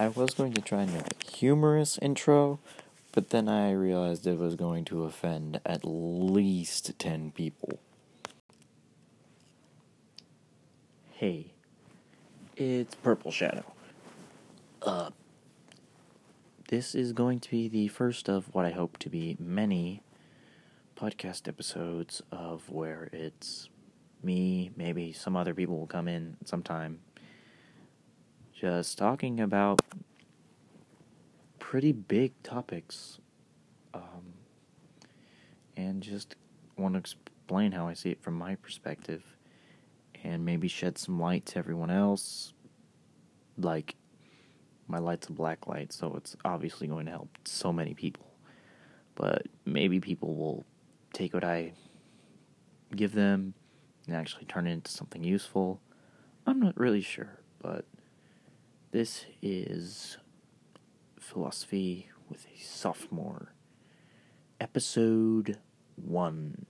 I was going to try and make a humorous intro, but then I realized it was going to offend at least 10 people. Hey, it's Purple Shadow. Uh, this is going to be the first of what I hope to be many podcast episodes of where it's me, maybe some other people will come in sometime, just talking about pretty big topics. Um, and just want to explain how I see it from my perspective and maybe shed some light to everyone else. Like, my light's a black light, so it's obviously going to help so many people. But maybe people will take what I give them and actually turn it into something useful. I'm not really sure, but this is Philosophy with a Sophomore, Episode 1.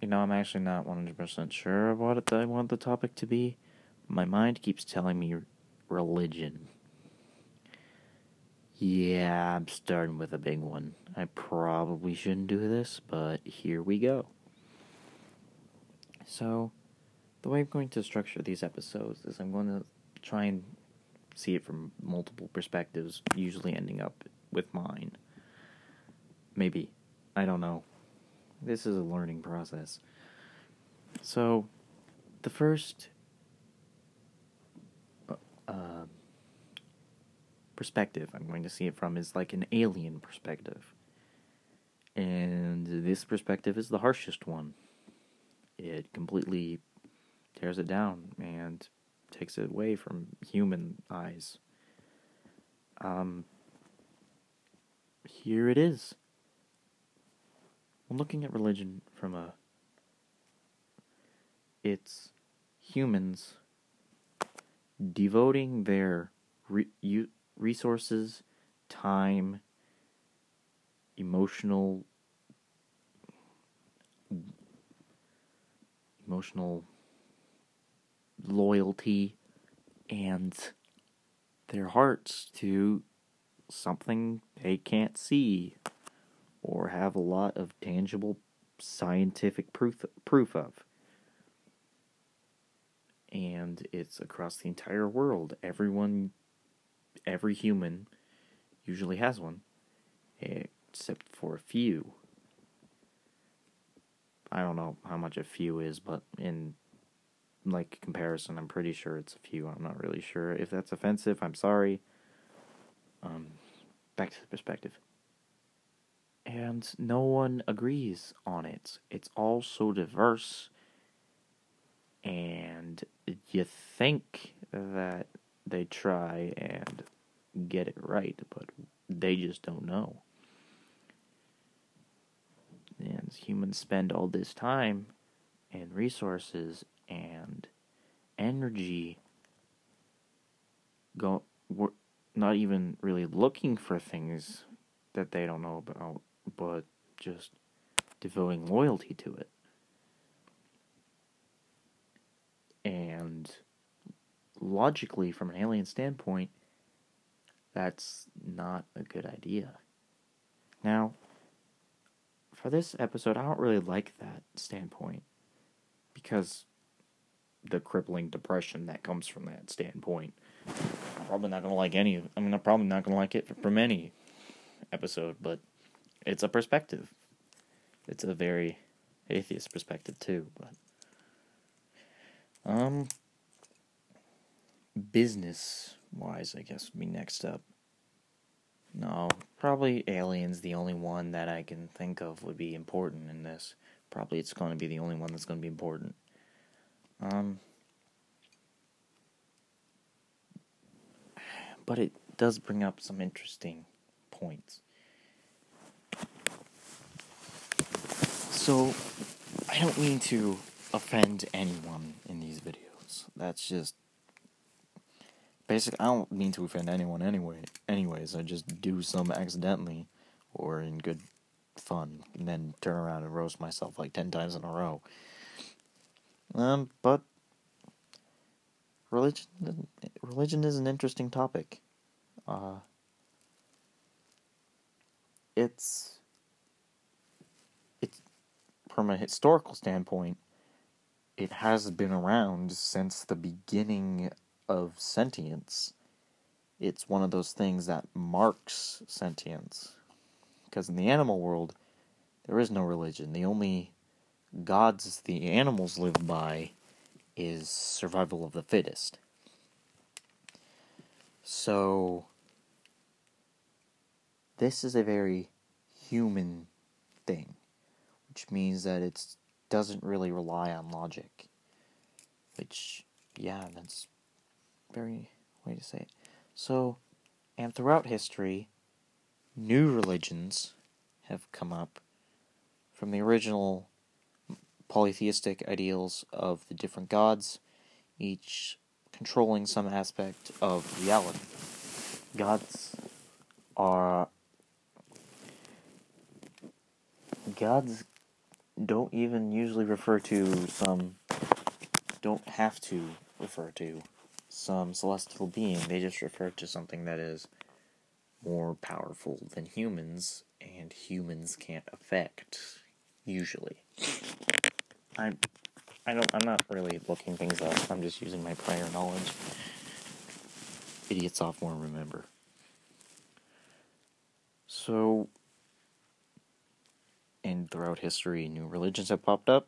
You know, I'm actually not 100% sure of what I want the topic to be. My mind keeps telling me religion. Yeah, I'm starting with a big one. I probably shouldn't do this, but here we go. So, the way I'm going to structure these episodes is I'm going to try and see it from multiple perspectives, usually ending up with mine. Maybe. I don't know. This is a learning process. So, the first uh, perspective I'm going to see it from is like an alien perspective. And this perspective is the harshest one. It completely tears it down and takes it away from human eyes. Um, here it is. I'm looking at religion from a. It's humans devoting their re- resources, time, emotional emotional loyalty and their hearts to something they can't see or have a lot of tangible scientific proof proof of. And it's across the entire world. Everyone every human usually has one except for a few. I don't know how much a few is but in like comparison, I'm pretty sure it's a few. I'm not really sure if that's offensive. I'm sorry. Um, back to the perspective. And no one agrees on it. It's all so diverse. And you think that they try and get it right, but they just don't know. And humans spend all this time and resources and energy go we're not even really looking for things that they don't know about but just devoting loyalty to it. And logically from an alien standpoint that's not a good idea. Now for this episode i don't really like that standpoint because the crippling depression that comes from that standpoint. I'm probably not gonna like any. I mean, I'm probably not gonna like it from any episode, but it's a perspective. It's a very atheist perspective too, but um, business wise, I guess would be next up. No, probably aliens. The only one that I can think of would be important in this. Probably it's going to be the only one that's going to be important. Um, but it does bring up some interesting points. So, I don't mean to offend anyone in these videos. That's just basic. I don't mean to offend anyone anyway. Anyways, I just do some accidentally or in good fun, and then turn around and roast myself like ten times in a row. Um, but religion, religion is an interesting topic. Uh, it's it's from a historical standpoint, it has been around since the beginning of sentience. It's one of those things that marks sentience. Because in the animal world, there is no religion. The only gods the animals live by is survival of the fittest. So, this is a very human thing, which means that it doesn't really rely on logic. Which, yeah, that's very way to say it. So, and throughout history, new religions have come up from the original polytheistic ideals of the different gods, each controlling some aspect of reality. Gods are. Gods don't even usually refer to some. don't have to refer to some celestial being, they just refer to something that is more powerful than humans, and humans can't affect, usually. I, I don't. I'm not really looking things up. I'm just using my prior knowledge. Idiot sophomore, remember. So, and throughout history, new religions have popped up.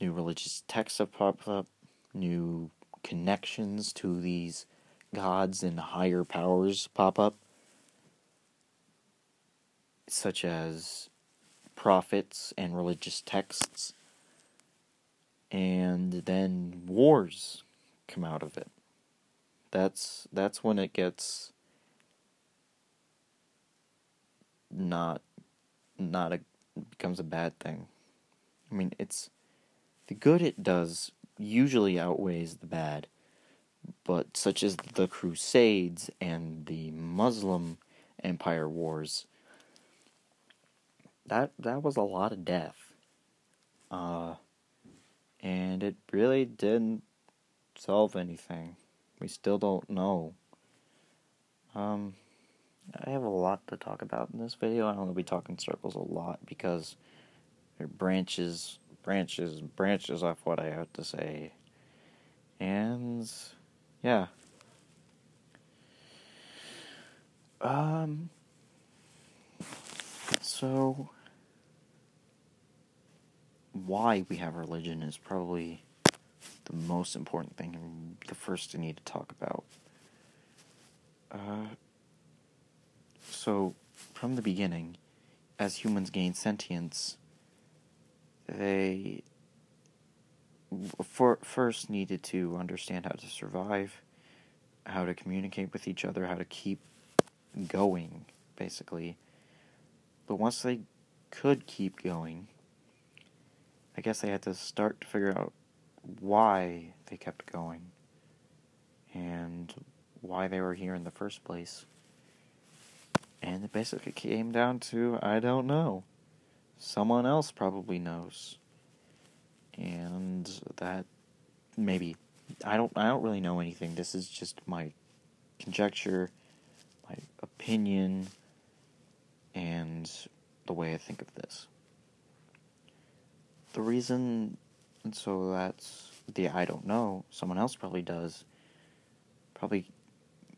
New religious texts have popped up. New connections to these gods and higher powers pop up, such as prophets and religious texts and then wars come out of it. That's that's when it gets not not a becomes a bad thing. I mean, it's the good it does usually outweighs the bad, but such as the Crusades and the Muslim Empire wars, that that was a lot of death. Uh, and it really didn't solve anything. We still don't know. Um, I have a lot to talk about in this video. I'm going to be talking circles a lot because it branches, branches, branches off what I have to say. And, yeah. Um, so, why we have religion is probably the most important thing and the first to need to talk about. Uh, so, from the beginning, as humans gain sentience, they for, first needed to understand how to survive, how to communicate with each other, how to keep going, basically. But once they could keep going, I guess they had to start to figure out why they kept going and why they were here in the first place. And it basically came down to I don't know. Someone else probably knows. And that maybe I don't I don't really know anything. This is just my conjecture, my opinion, and the way I think of this the reason, and so that's the I don't know, someone else probably does, probably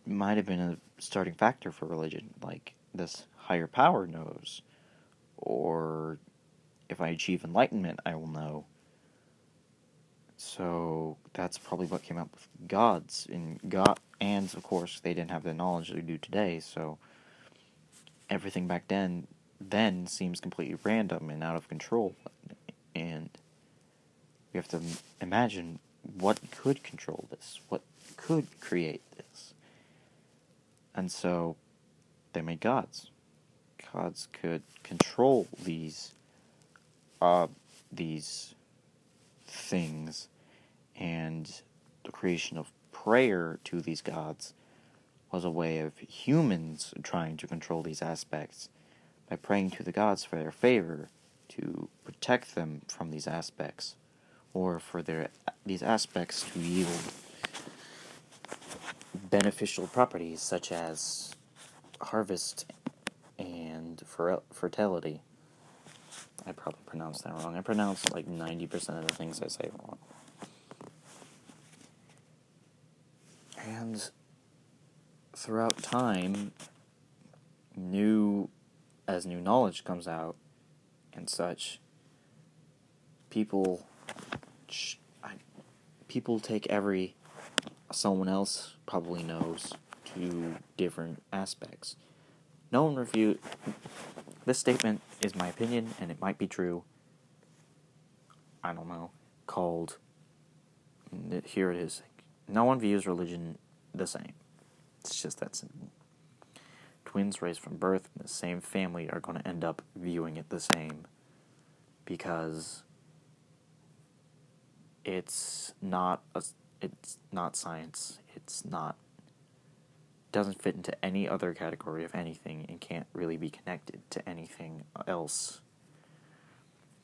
might have been a starting factor for religion. Like, this higher power knows, or if I achieve enlightenment, I will know. So that's probably what came up with gods in God, and of course they didn't have the knowledge they do today. So everything back then then seems completely random and out of control and we have to imagine what could control this, what could create this. And so they made gods. Gods could control these uh these things and the creation of prayer to these gods was a way of humans trying to control these aspects by praying to the gods for their favor to protect them from these aspects or for their these aspects to yield beneficial properties such as harvest and fer- fertility. I probably pronounced that wrong. I pronounced like 90% of the things I say wrong. And throughout time, new, as new knowledge comes out and such, people, I, people take every, someone else probably knows to different aspects. No one refute. This statement is my opinion, and it might be true. I don't know. Called. Here it is. No one views religion the same. It's just that simple. Twins raised from birth in the same family are going to end up viewing it the same because it's not a, it's not science. It's not doesn't fit into any other category of anything and can't really be connected to anything else.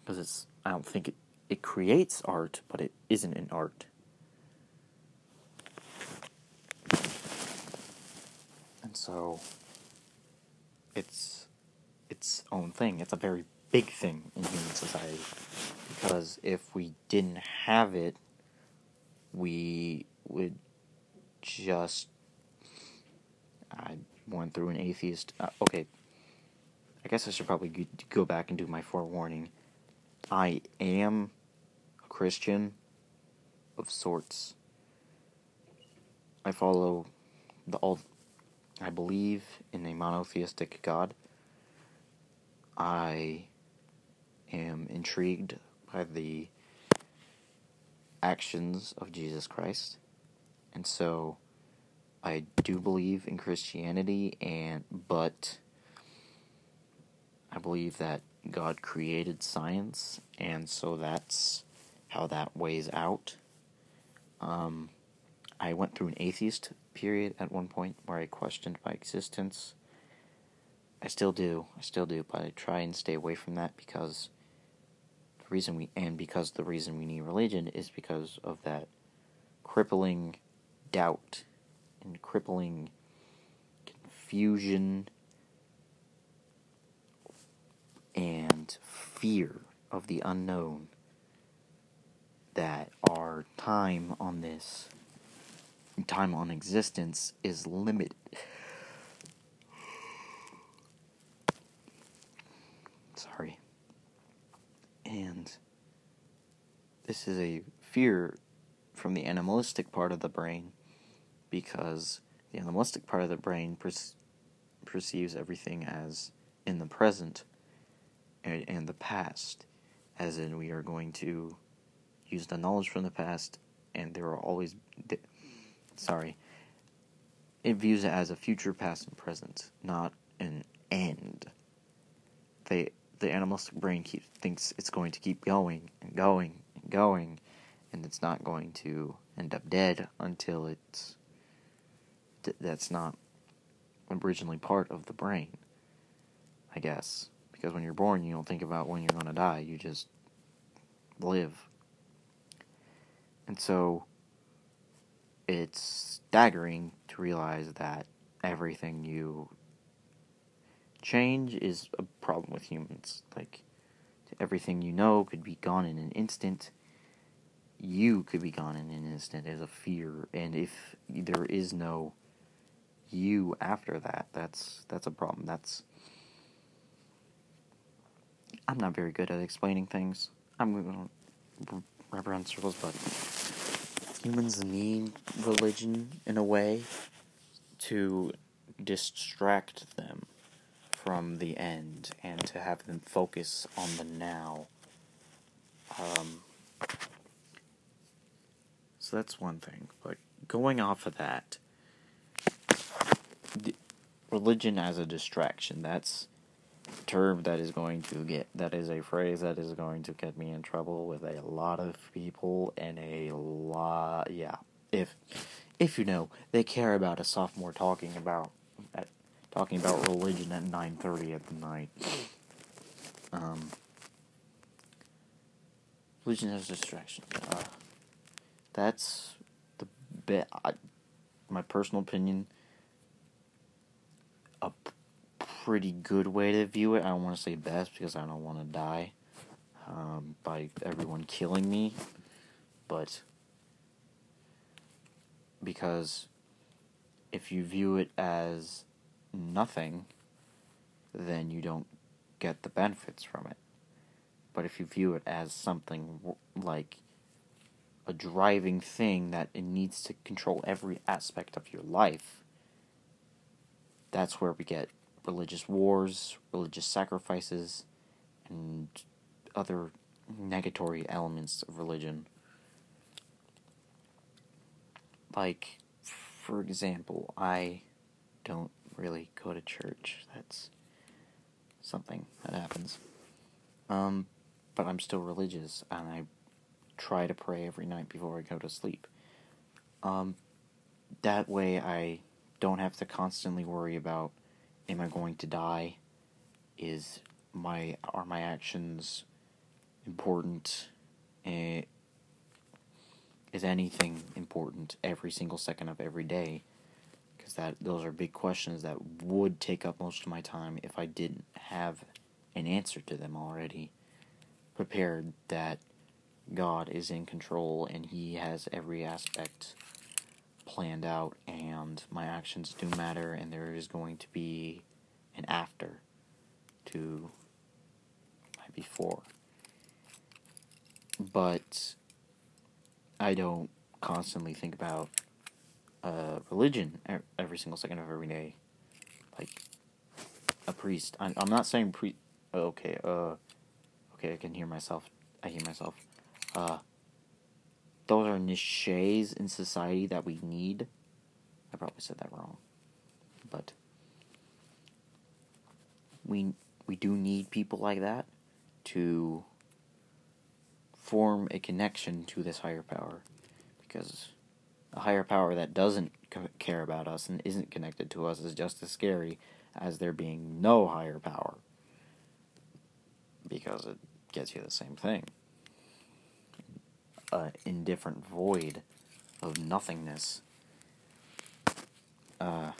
Because it's, I don't think it, it creates art, but it isn't an art. And so, it's its own thing. It's a very big thing in human society. Because if we didn't have it, we would just I went through an atheist. Uh, okay, I guess I should probably go back and do my forewarning. I am a Christian of sorts. I follow the all. I believe in a monotheistic God. I am intrigued by the actions of Jesus Christ. And so I do believe in Christianity and but I believe that God created science and so that's how that weighs out. Um, I went through an atheist period at one point where I questioned my existence. I still do. I still do, but I try and stay away from that because the reason we and because the reason we need religion is because of that crippling doubt and crippling confusion and fear of the unknown that our time on this time on existence is limited. Sorry. And this is a fear from the animalistic part of the brain because the animalistic part of the brain per- perceives everything as in the present and, and the past, as in we are going to use the knowledge from the past, and there are always. Sorry. It views it as a future, past, and present, not an end. They the animalistic brain keeps thinks it's going to keep going and going and going, and it's not going to end up dead until it's that's not originally part of the brain. I guess because when you're born, you don't think about when you're going to die. You just live. And so it's staggering to realize that everything you change is a problem with humans. Like, everything you know could be gone in an instant. You could be gone in an instant as a fear. And if there is no you after that. That's that's a problem. That's I'm not very good at explaining things. I'm going to wrap around circles, but humans need religion in a way to distract them from the end and to have them focus on the now. Um, so that's one thing. But going off of that, religion as a distraction. That's term that is going to get that is a phrase that is going to get me in trouble with a lot of people and a lot yeah. If if you know, they care about a sophomore talking about at, talking about religion at 9:30 at the night. Um religion has a distraction. Uh, that's the bit my personal opinion, a p- pretty good way to view it. I don't want to say best because I don't want to die um, by everyone killing me, but because if you view it as nothing, then you don't get the benefits from it. But if you view it as something like a driving thing that it needs to control every aspect of your life, that's where we get religious wars, religious sacrifices, and other negatory elements of religion. Like, for example, I don't really go to church. That's something that happens. Um, but I'm still religious, and I try to pray every night before I go to sleep. Um, that way, I don't have to constantly worry about am I going to die? Is my are my actions important? Uh, is anything important every single second of every day? Because that those are big questions that would take up most of my time if I didn't have an answer to them already prepared that God is in control and He has every aspect planned out, and my actions do matter, and there is going to be an after to my before. But I don't constantly think about uh, religion every single second of every day, like a priest. I'm, I'm not saying pre. Okay, uh, okay, I can hear myself. I hear myself. Uh, those are niches in society that we need. I probably said that wrong, but we we do need people like that to form a connection to this higher power because a higher power that doesn't care about us and isn't connected to us is just as scary as there being no higher power because it gets you the same thing. An indifferent void of nothingness. Uh,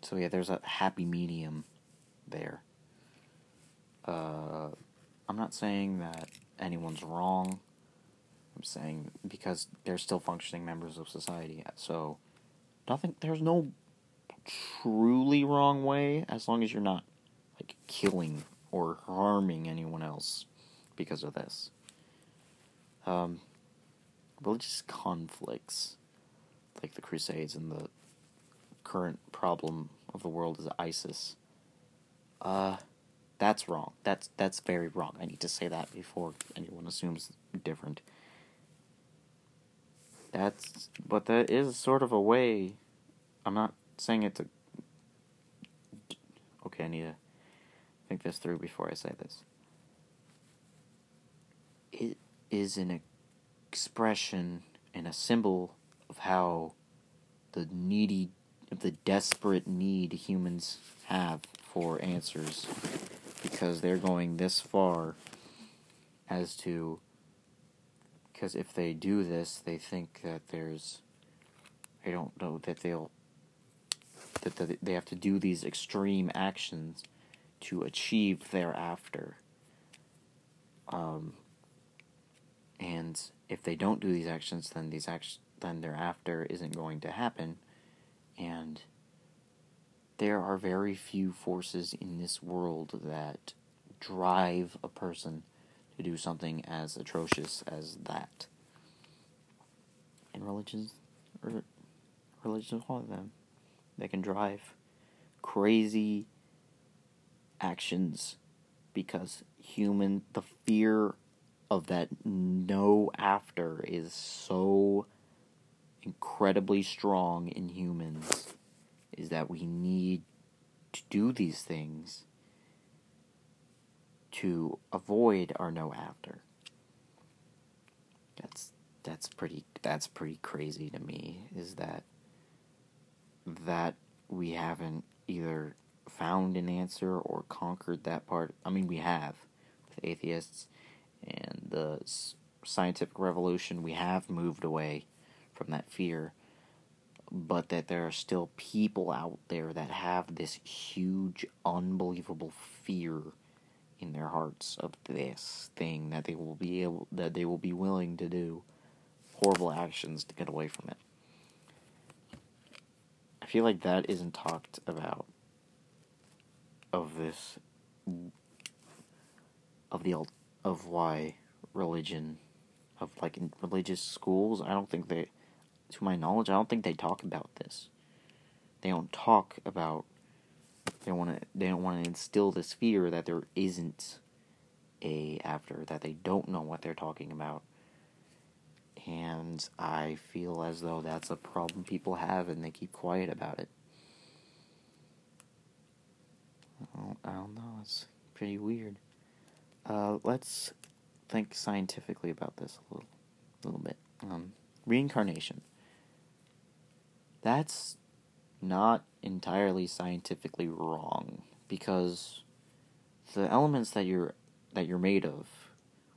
so yeah, there's a happy medium there. Uh, I'm not saying that anyone's wrong. I'm saying because they're still functioning members of society. So, nothing. There's no truly wrong way as long as you're not like killing or harming anyone else because of this. Um, religious conflicts, like the Crusades and the current problem of the world is ISIS. Uh, that's wrong. That's that's very wrong. I need to say that before anyone assumes different. That's but that is sort of a way. I'm not saying it's a. Okay, I need to think this through before I say this. It is an expression and a symbol of how the needy, of the desperate need humans have for answers because they're going this far as to because if they do this they think that there's they don't know that they'll that they have to do these extreme actions to achieve thereafter. Um, and if they don't do these actions, then these actions, then thereafter isn't going to happen. And there are very few forces in this world that drive a person to do something as atrocious as that. And religions, religions, one of them, they can drive crazy actions because human the fear of that no after is so incredibly strong in humans is that we need to do these things to avoid our no after that's that's pretty that's pretty crazy to me is that that we haven't either found an answer or conquered that part. I mean, we have with atheists and the scientific revolution. We have moved away from that fear, but that there are still people out there that have this huge, unbelievable fear in their hearts of this thing that they will be able that they will be willing to do horrible actions to get away from it. I feel like that isn't talked about of this of the of why religion of like in religious schools I don't think they to my knowledge I don't think they talk about this. They don't talk about they want to they don't want to instill this fear that there isn't a after that they don't know what they're talking about. And I feel as though that's a problem people have and they keep quiet about it. I don't, I don't know it's pretty weird uh, let's think scientifically about this a little, little bit. Um, reincarnation. That's not entirely scientifically wrong because the elements that you're that you're made of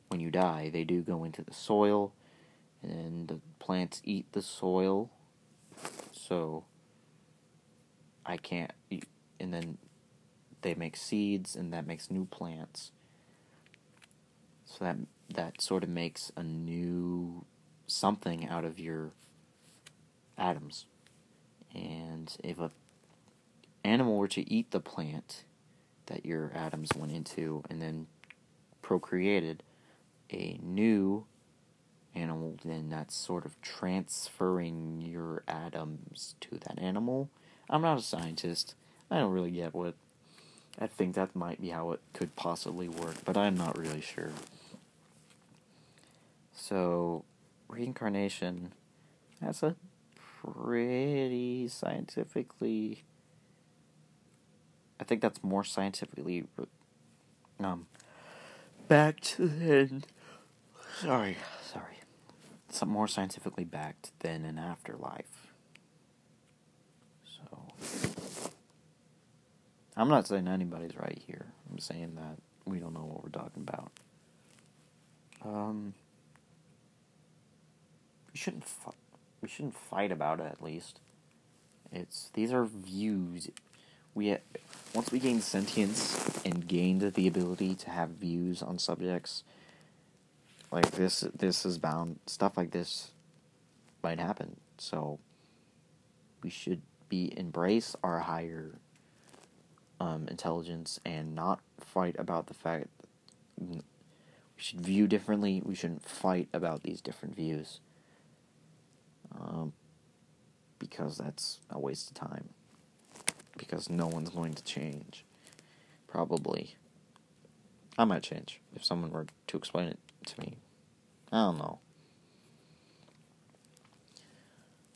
when you die, they do go into the soil, and the plants eat the soil. So I can't, and then they make seeds, and that makes new plants. So that that sort of makes a new something out of your atoms. And if a animal were to eat the plant that your atoms went into and then procreated a new animal, then that's sort of transferring your atoms to that animal. I'm not a scientist. I don't really get what I think that might be how it could possibly work, but I'm not really sure. So, reincarnation, that's a pretty scientifically. I think that's more scientifically um backed than. Sorry, sorry. Some more scientifically backed than an afterlife. So. I'm not saying anybody's right here. I'm saying that we don't know what we're talking about. Um, we shouldn't fu- we shouldn't fight about it. At least, it's these are views. We once we gained sentience and gained the ability to have views on subjects like this. This is bound stuff like this might happen. So we should be embrace our higher um, intelligence and not fight about the fact we should view differently. We shouldn't fight about these different views. Um, because that's a waste of time. Because no one's going to change. Probably. I might change if someone were to explain it to me. I don't know.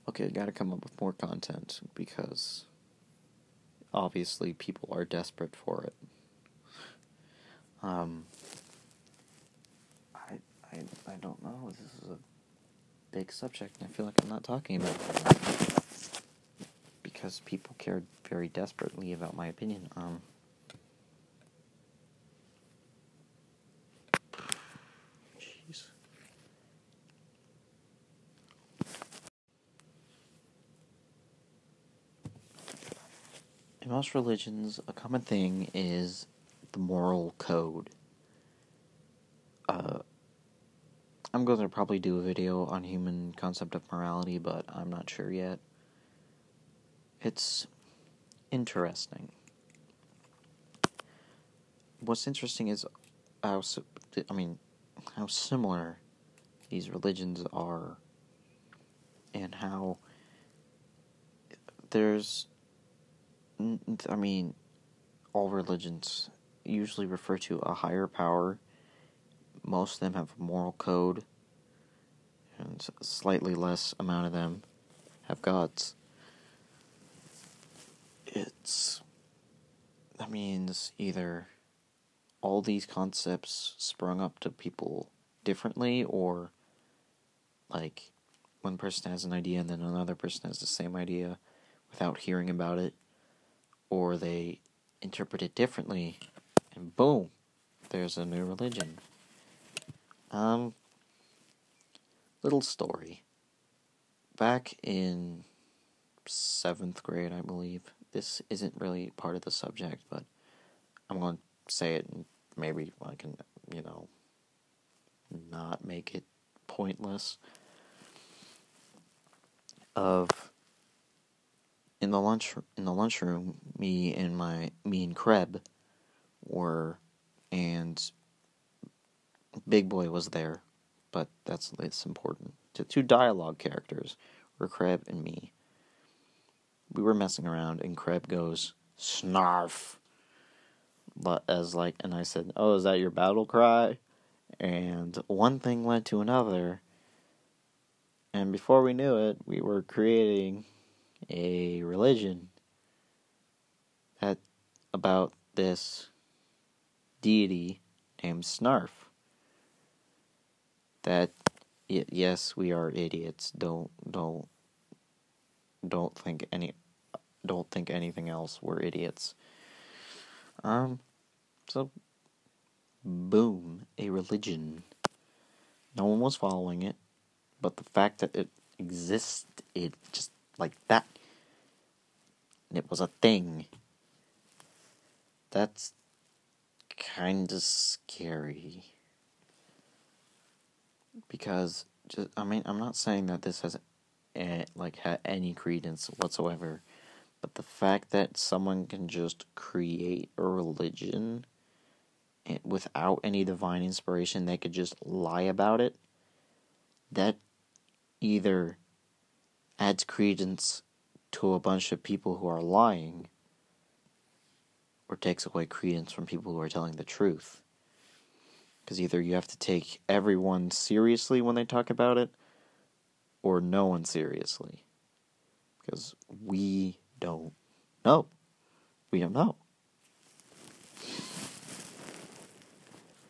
Okay, I gotta come up with more content because obviously people are desperate for it. Um, I, I, I don't know. This is a big subject, and I feel like I'm not talking about it because people cared very desperately about my opinion. Um, jeez. In most religions, a common thing is the moral code. Uh, I'm going to probably do a video on human concept of morality, but I'm not sure yet. It's interesting. What's interesting is how, I mean, how similar these religions are, and how there's, I mean, all religions usually refer to a higher power most of them have a moral code, and slightly less amount of them have gods. It's. That means either all these concepts sprung up to people differently, or like one person has an idea and then another person has the same idea without hearing about it, or they interpret it differently, and boom, there's a new religion. Um, little story. Back in seventh grade, I believe. This isn't really part of the subject, but I'm going to say it and maybe I can, you know, not make it pointless. Of in the lunch in the lunchroom, me and my me and Kreb were, and Big Boy was there, but that's it's important. The two dialogue characters were Kreb and me. We were messing around, and Kreb goes snarf, as like, and I said, "Oh, is that your battle cry?" And one thing led to another, and before we knew it, we were creating a religion that about this deity named Snarf. That yes, we are idiots. Don't don't don't think any don't think anything else. We're idiots. Um so boom, a religion. No one was following it, but the fact that it existed just like that and it was a thing. That's kind of scary. Because just I mean, I'm not saying that this has a, like had any credence whatsoever, but the fact that someone can just create a religion eh, without any divine inspiration, they could just lie about it. That either adds credence to a bunch of people who are lying or takes away credence from people who are telling the truth. Because either you have to take everyone seriously when they talk about it, or no one seriously. Because we don't know. We don't know.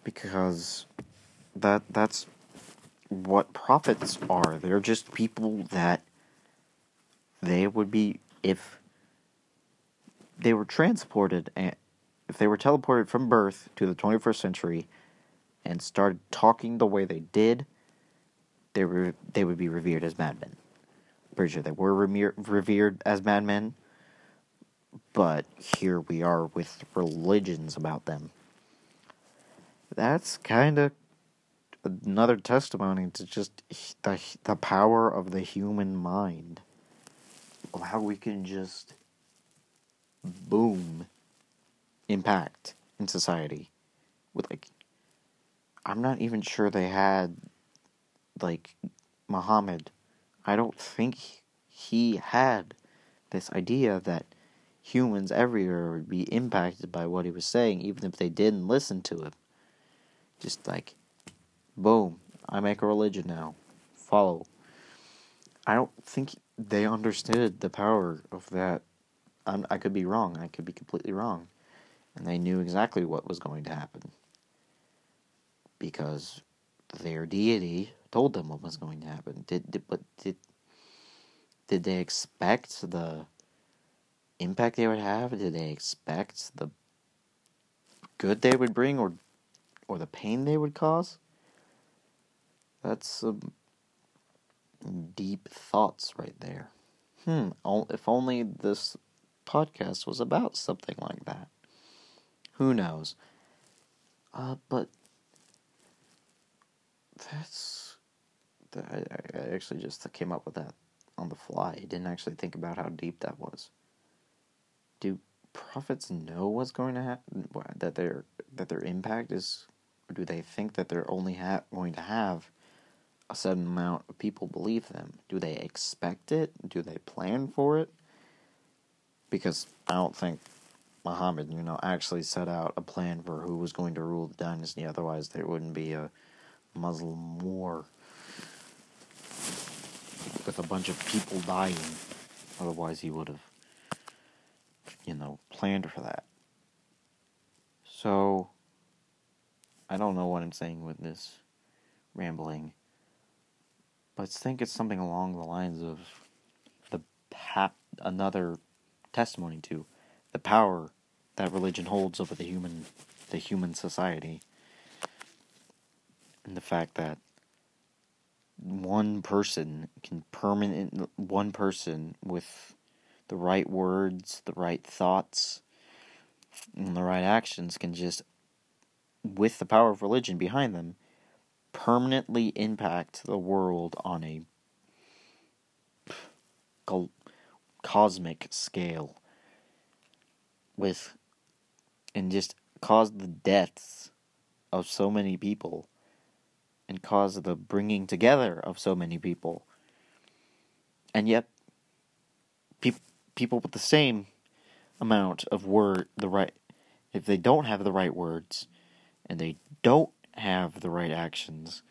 Because that that's what prophets are. They're just people that they would be if they were transported and if they were teleported from birth to the 21st century and started talking the way they did, they were they would be revered as madmen. Pretty sure they were revered as madmen, but here we are with religions about them. That's kind of another testimony to just the the power of the human mind Of how we can just boom impact in society with like I'm not even sure they had like Muhammad. I don't think he had this idea that humans everywhere would be impacted by what he was saying, even if they didn't listen to him. Just like, boom, I make a religion now. Follow. I don't think they understood the power of that. I'm, I could be wrong. I could be completely wrong. And they knew exactly what was going to happen. Because their deity told them what was going to happen. Did, did but did did they expect the impact they would have? Did they expect the good they would bring or or the pain they would cause? That's some deep thoughts right there. Hmm, if only this podcast was about something like that. Who knows? Uh, but that's. I, I actually just came up with that on the fly. I didn't actually think about how deep that was. Do prophets know what's going to happen? That their that their impact is, or do they think that they're only ha- going to have a certain amount of people believe them. Do they expect it? Do they plan for it? Because I don't think Muhammad, you know, actually set out a plan for who was going to rule the dynasty. Otherwise, there wouldn't be a Muslim war with a bunch of people dying. Otherwise, he would have, you know, planned for that. So, I don't know what I'm saying with this rambling. But I think it's something along the lines of the pa- another testimony to the power that religion holds over the human the human society and the fact that one person can permanent one person with the right words, the right thoughts, and the right actions can just, with the power of religion behind them, permanently impact the world on a cosmic scale with and just cause the deaths of so many people and cause the bringing together of so many people. And yet pe- people with the same amount of word the right if they don't have the right words and they don't have the right actions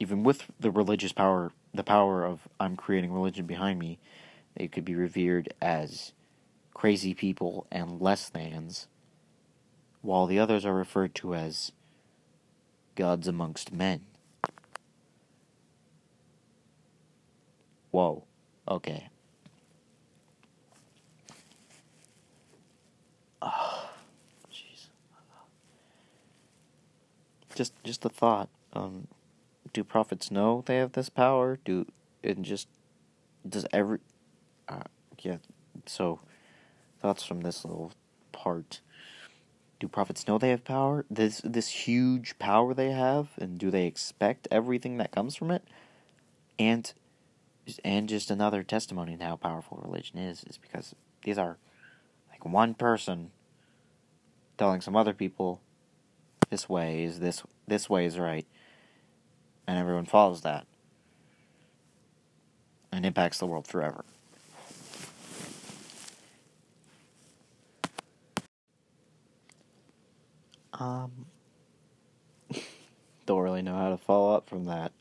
even with the religious power the power of I'm creating religion behind me they could be revered as crazy people and less thans while the others are referred to as gods amongst men whoa okay just just a thought. Um, do prophets know they have this power? Do and just does every uh, yeah. So thoughts from this little part. Do prophets know they have power? This this huge power they have, and do they expect everything that comes from it? And and just another testimony to how powerful religion is is because these are like one person telling some other people this way is this this way is right and everyone follows that and impacts the world forever um don't really know how to follow up from that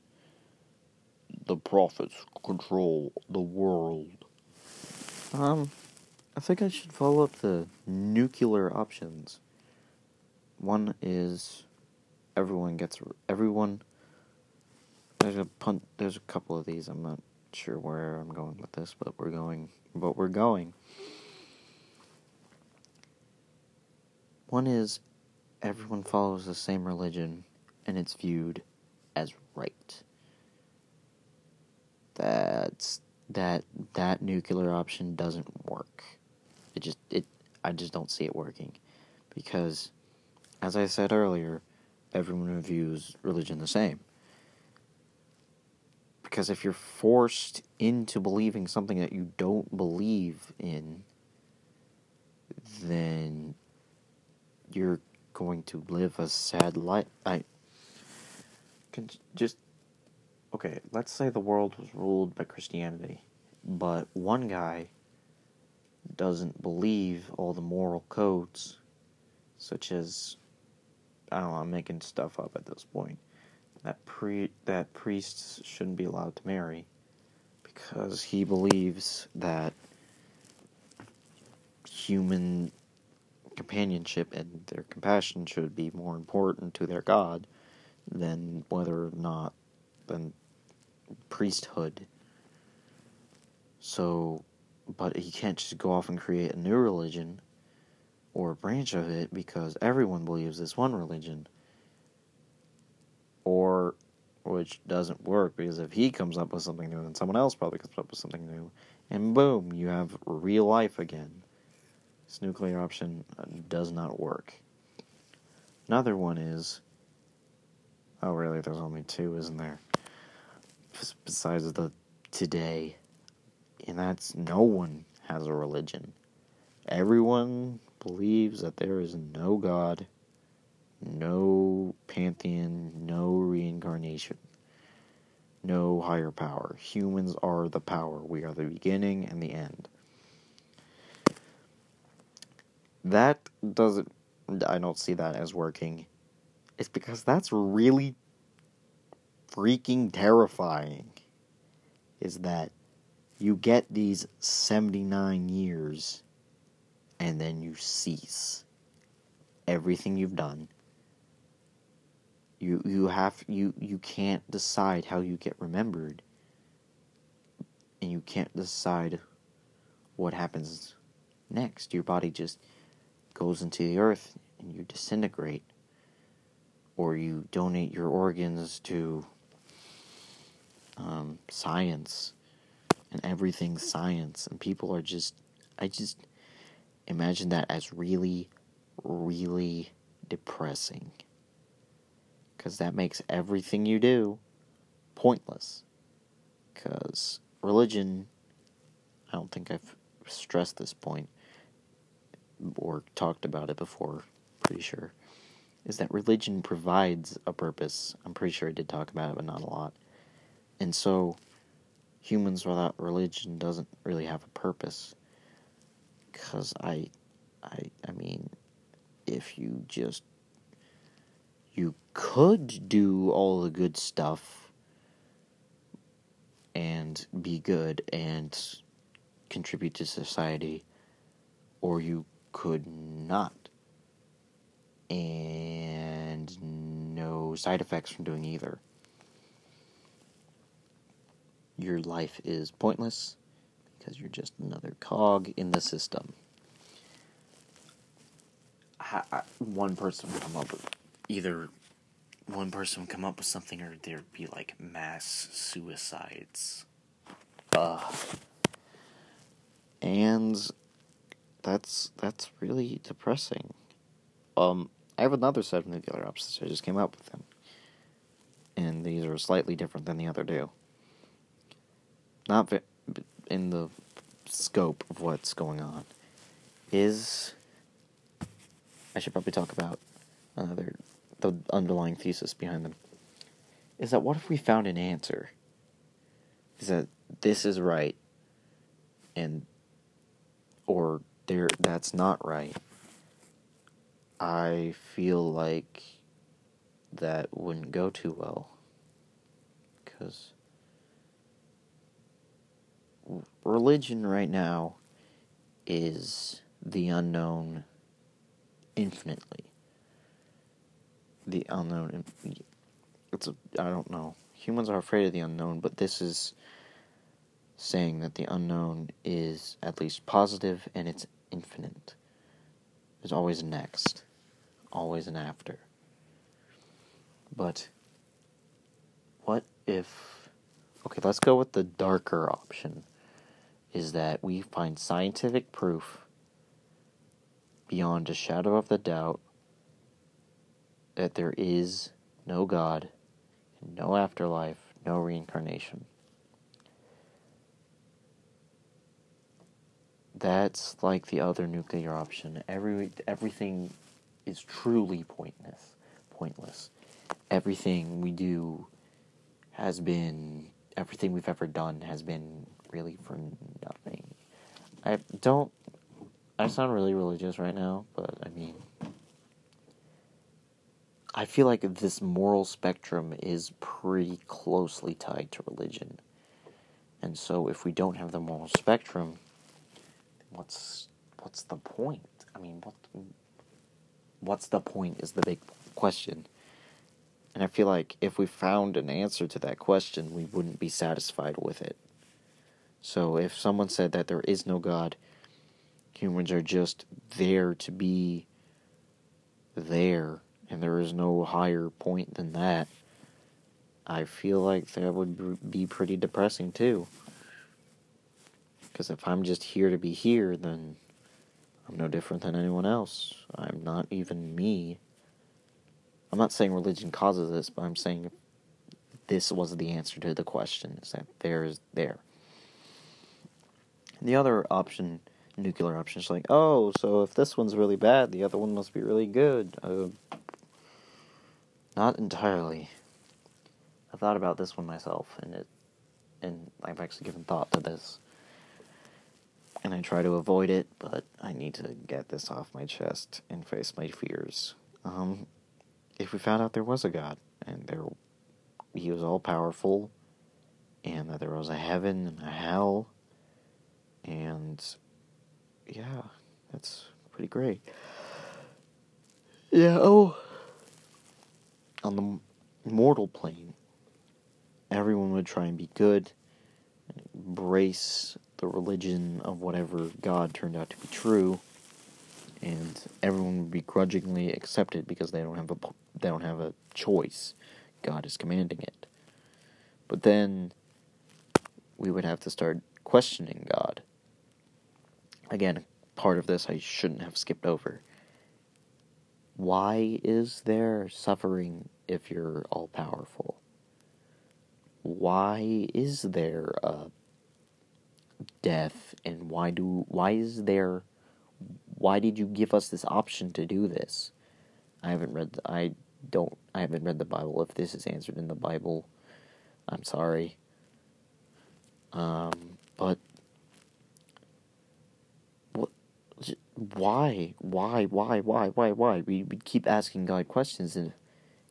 the prophets control the world um i think i should follow up the nuclear options one is everyone gets everyone. There's a punt. There's a couple of these. I'm not sure where I'm going with this, but we're going. But we're going. One is everyone follows the same religion, and it's viewed as right. That's that that nuclear option doesn't work. It just it I just don't see it working because as I said earlier, everyone views religion the same. Because if you're forced into believing something that you don't believe in, then you're going to live a sad life. I can just okay. Let's say the world was ruled by Christianity, but one guy doesn't believe all the moral codes, such as I don't know, I'm making stuff up at this point. That pre that priests shouldn't be allowed to marry because he believes that human companionship and their compassion should be more important to their god than whether or not than priesthood. So, but he can't just go off and create a new religion or a branch of it because everyone believes this one religion. Or, which doesn't work because if he comes up with something new, then someone else probably comes up with something new. And boom, you have real life again. This nuclear option uh, does not work. Another one is. Oh, really? There's only two, isn't there? Besides the today. And that's no one has a religion. Everyone believes that there is no God, no pantheon, no reincarnation, no higher power. Humans are the power. We are the beginning and the end. That doesn't, I don't see that as working. It's because that's really freaking terrifying. Is that you get these 79 years and then you cease everything you've done you you have you you can't decide how you get remembered and you can't decide what happens next your body just goes into the earth and you disintegrate or you donate your organs to um, science and everything's science and people are just I just imagine that as really, really depressing. Because that makes everything you do pointless. Because religion, I don't think I've stressed this point or talked about it before, pretty sure, is that religion provides a purpose. I'm pretty sure I did talk about it, but not a lot. And so, humans without religion doesn't really have a purpose. Because I, I, I mean, if you just, you could do all the good stuff and be good and contribute to society, or you could not. And no side effects from doing either. Your life is pointless because you're just another cog in the system. one person would come up with either one person would come up with something or there'd be like mass suicides. Uh, and that's that's really depressing. Um, I have another set of nuclear options. I just came up with them, and these are slightly different than the other two. Not in the scope of what's going on. Is I should probably talk about another the underlying thesis behind them. Is that what if we found an answer? Is that this is right, and or there that's not right. I feel like that wouldn't go too well cuz religion right now is the unknown infinitely. The unknown it's a, I don't know. Humans are afraid of the unknown, but this is saying that the unknown is at least positive and it's infinite. There's always a next, always an after. But what if. Okay, let's go with the darker option. Is that we find scientific proof beyond a shadow of the doubt that there is no God, no afterlife, no reincarnation. That's like the other nuclear option. Every everything is truly pointless. Pointless. Everything we do has been everything we've ever done has been really for nothing. I don't I sound really religious right now, but I mean I feel like this moral spectrum is pretty closely tied to religion. And so if we don't have the moral spectrum, what's what's the point? I mean, what what's the point is the big question. And I feel like if we found an answer to that question, we wouldn't be satisfied with it. So if someone said that there is no God, humans are just there to be there, and there is no higher point than that, I feel like that would be pretty depressing too. Because if I'm just here to be here, then I'm no different than anyone else. I'm not even me. I'm not saying religion causes this, but I'm saying this was the answer to the question is that there is there. The other option, nuclear option, is like, oh, so if this one's really bad, the other one must be really good. Uh, not entirely. I thought about this one myself, and it, and I've actually given thought to this and I try to avoid it, but I need to get this off my chest and face my fears. Um, if we found out there was a God and there he was all powerful and that there was a heaven and a hell and yeah, that's pretty great. Yeah, oh on the mortal plane, everyone would try and be good embrace the religion of whatever God turned out to be true, and everyone would begrudgingly accept it because they don't have a they don't have a choice. God is commanding it. But then we would have to start questioning God. again, part of this I shouldn't have skipped over. Why is there suffering if you're all powerful? Why is there a death and why do why is there why did you give us this option to do this? I haven't read the, I don't I haven't read the Bible. If this is answered in the Bible, I'm sorry. Um, but what? Why? Why? Why? Why? Why? Why? We we keep asking God questions, and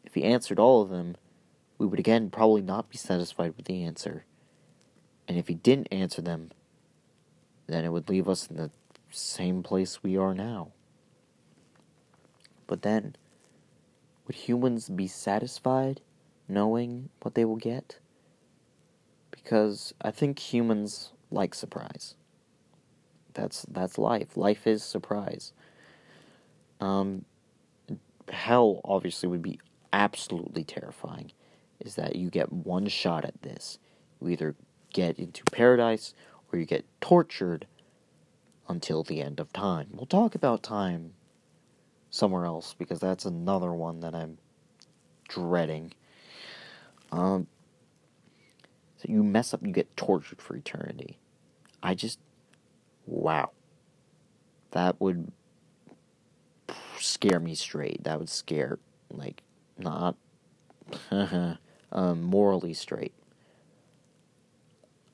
if He answered all of them, we would again probably not be satisfied with the answer. And if He didn't answer them, then it would leave us in the same place we are now. But then, would humans be satisfied knowing what they will get? Because I think humans like surprise. That's that's life. Life is surprise. Um, hell obviously would be absolutely terrifying. Is that you get one shot at this? You either get into paradise or you get tortured until the end of time. We'll talk about time somewhere else because that's another one that I'm dreading. Um, so you mess up, you get tortured for eternity. I just, wow. That would scare me straight. That would scare, like, not um, morally straight.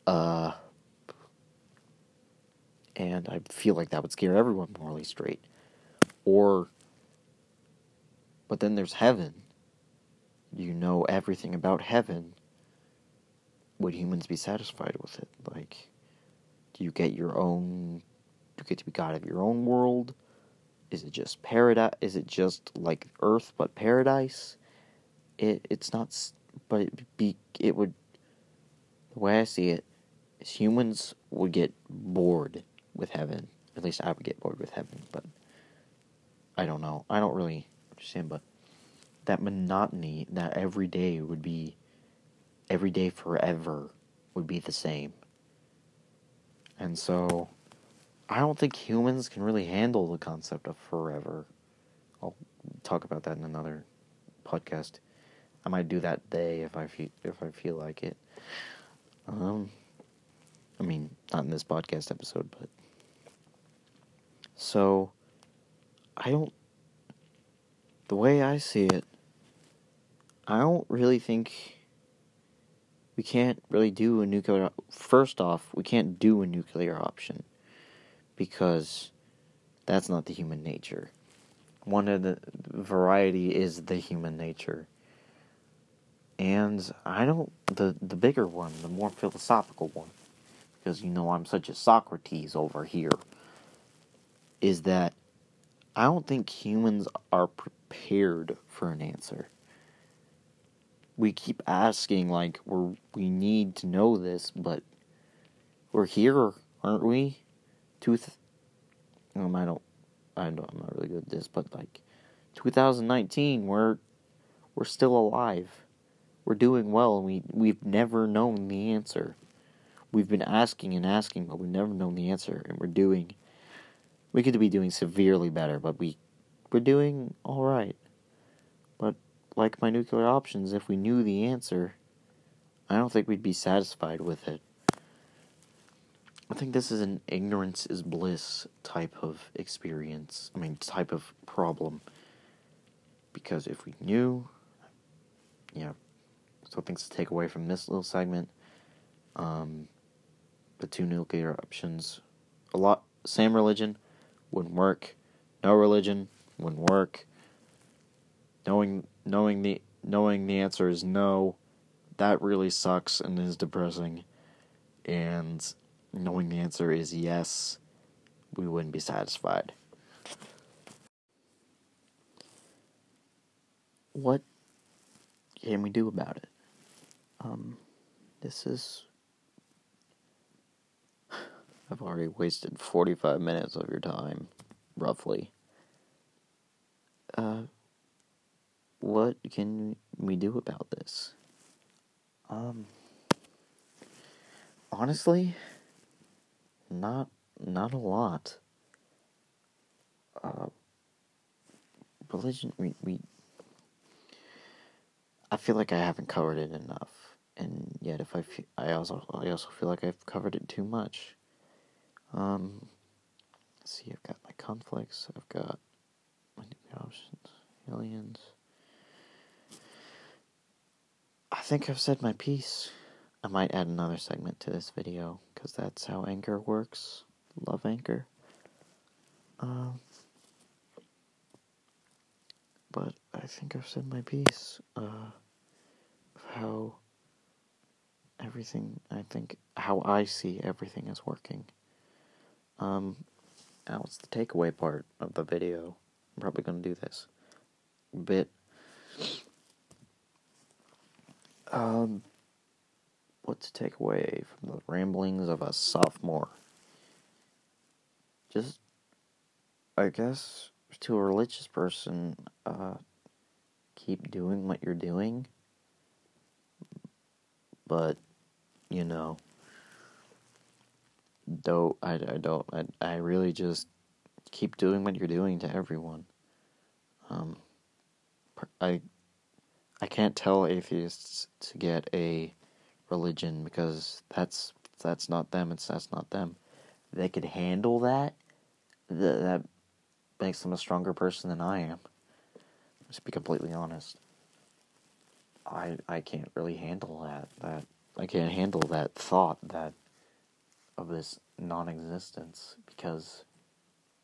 Uh, and I feel like that would scare everyone morally straight. Or, but then there's heaven. You know everything about heaven. Would humans be satisfied with it? Like, do you get your own? Do you get to be God of your own world? Is it just paradise? Is it just like Earth but paradise? It it's not, but it be it would. The way I see it, is humans would get bored with heaven. At least I would get bored with heaven, but I don't know. I don't really understand, but that monotony, that every day would be, every day forever would be the same. And so, I don't think humans can really handle the concept of forever. I'll talk about that in another podcast. I might do that day if I feel if I feel like it. Um, I mean, not in this podcast episode, but so I don't. The way I see it, I don't really think we can't really do a nuclear. First off, we can't do a nuclear option because that's not the human nature. One of the variety is the human nature. And I don't the the bigger one, the more philosophical one, because you know I'm such a Socrates over here is that I don't think humans are prepared for an answer. We keep asking like we're, we need to know this, but we're here, aren't we? Tooth. Um, I don't. I don't. I'm not really good at this, but like, 2019, we're we're still alive. We're doing well, and we we've never known the answer. We've been asking and asking, but we've never known the answer, and we're doing we could be doing severely better, but we we're doing all right. But like my nuclear options, if we knew the answer, I don't think we'd be satisfied with it. I think this is an ignorance is bliss type of experience. I mean, type of problem. Because if we knew, yeah, so things to take away from this little segment. Um, the two nuclear options, a lot same religion, wouldn't work. No religion wouldn't work. Knowing knowing the knowing the answer is no, that really sucks and is depressing. And knowing the answer is yes, we wouldn't be satisfied. What can we do about it? Um, this is I've already wasted 45 minutes of your time, roughly. Uh, what can we do about this? Um, honestly, not not a lot. Uh, religion, we, we. I feel like I haven't covered it enough, and yet if I, feel, I also, I also feel like I've covered it too much. Um, see, I've got my conflicts. I've got my new options, aliens. I think I've said my piece. I might add another segment to this video because that's how Anchor works. Love Anchor. Um, but I think I've said my piece. Uh, how everything, I think, how I see everything is working. Um, now it's the takeaway part of the video. I'm probably to do this bit. Um, what to take away from the ramblings of a sophomore? Just, I guess, to a religious person, uh, keep doing what you're doing. But, you know, don't, I, I don't, I, I really just keep doing what you're doing to everyone. Um, I, I can't tell atheists to get a religion because that's that's not them. It's that's not them. they could handle that. That that makes them a stronger person than I am. Let's be completely honest. I I can't really handle that. That I can't handle that thought that of this non-existence because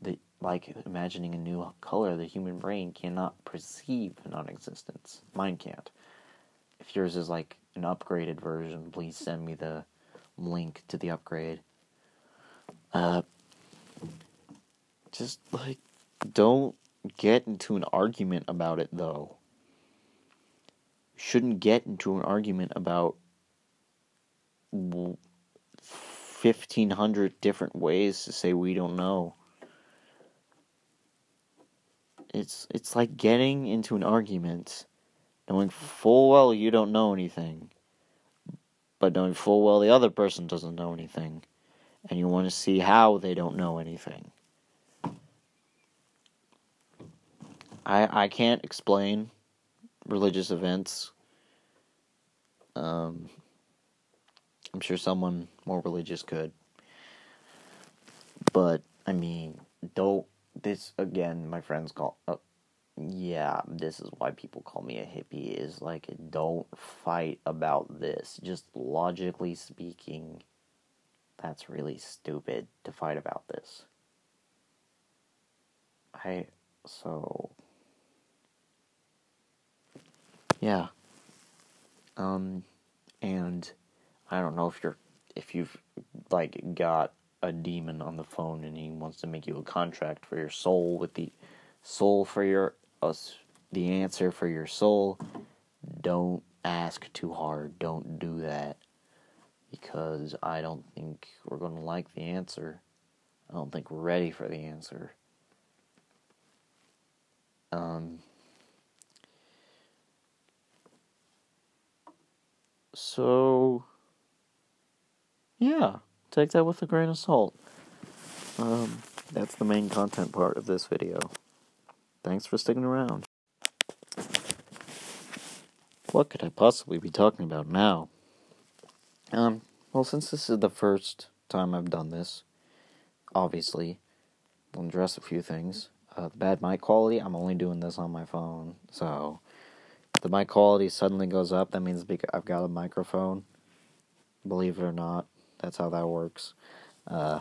the like imagining a new color, the human brain cannot perceive non-existence. Mine can't. If yours is like an upgraded version, please send me the link to the upgrade. Uh, just like don't get into an argument about it though. Shouldn't get into an argument about 1500 different ways to say we don't know. It's it's like getting into an argument knowing full well you don't know anything, but knowing full well the other person doesn't know anything, and you want to see how they don't know anything. I I can't explain religious events. Um, I'm sure someone more religious could, but I mean, don't this again? My friends call. Uh, yeah, this is why people call me a hippie is like don't fight about this. Just logically speaking, that's really stupid to fight about this. I so yeah. Um and I don't know if you're if you've like got a demon on the phone and he wants to make you a contract for your soul with the soul for your us the answer for your soul, don't ask too hard. Don't do that. Because I don't think we're going to like the answer. I don't think we're ready for the answer. Um, so, yeah, take that with a grain of salt. Um, that's the main content part of this video. Thanks for sticking around. What could I possibly be talking about now? Um, well, since this is the first time I've done this, obviously, I'll address a few things. Uh, the bad mic quality, I'm only doing this on my phone, so if the mic quality suddenly goes up, that means I've got a microphone. Believe it or not, that's how that works. Uh,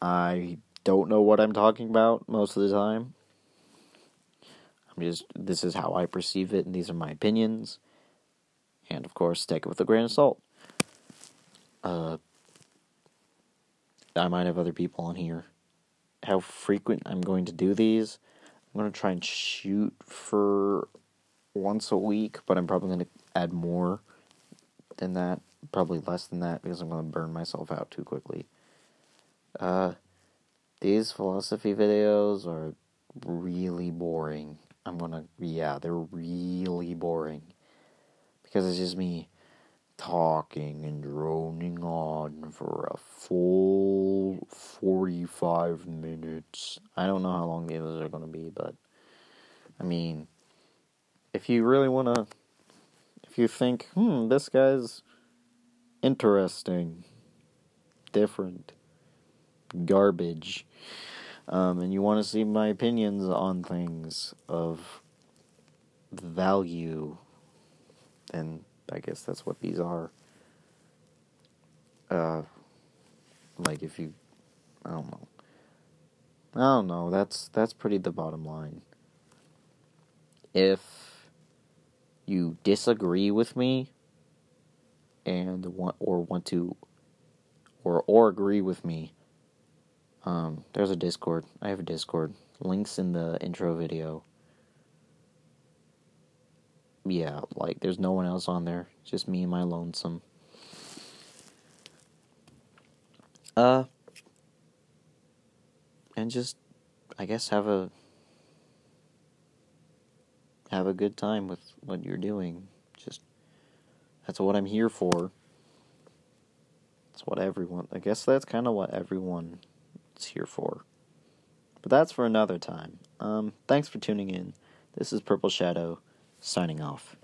I don't know what I'm talking about most of the time. I'm just this is how I perceive it, and these are my opinions. And of course, take it with a grain of salt. Uh, I might have other people on here. How frequent I'm going to do these? I'm going to try and shoot for once a week, but I'm probably going to add more than that. Probably less than that because I'm going to burn myself out too quickly. Uh, these philosophy videos are really boring. I'm gonna, yeah, they're really boring. Because it's just me talking and droning on for a full 45 minutes. I don't know how long the others are going to be, but I mean, if you really want to, if you think, hmm, this guy's interesting, different, garbage, um, and you want to see my opinions on things of value, then I guess that's what these are. Uh, like if you, I don't know. I don't know. That's that's pretty the bottom line. If you disagree with me and want or want to or or agree with me, um, there's a Discord. I have a Discord. Links in the intro video yeah, like there's no one else on there. Just me and my lonesome. Uh and just I guess have a have a good time with what you're doing. Just that's what I'm here for. That's what everyone I guess that's kind of what everyone is here for. But that's for another time. Um thanks for tuning in. This is Purple Shadow signing off.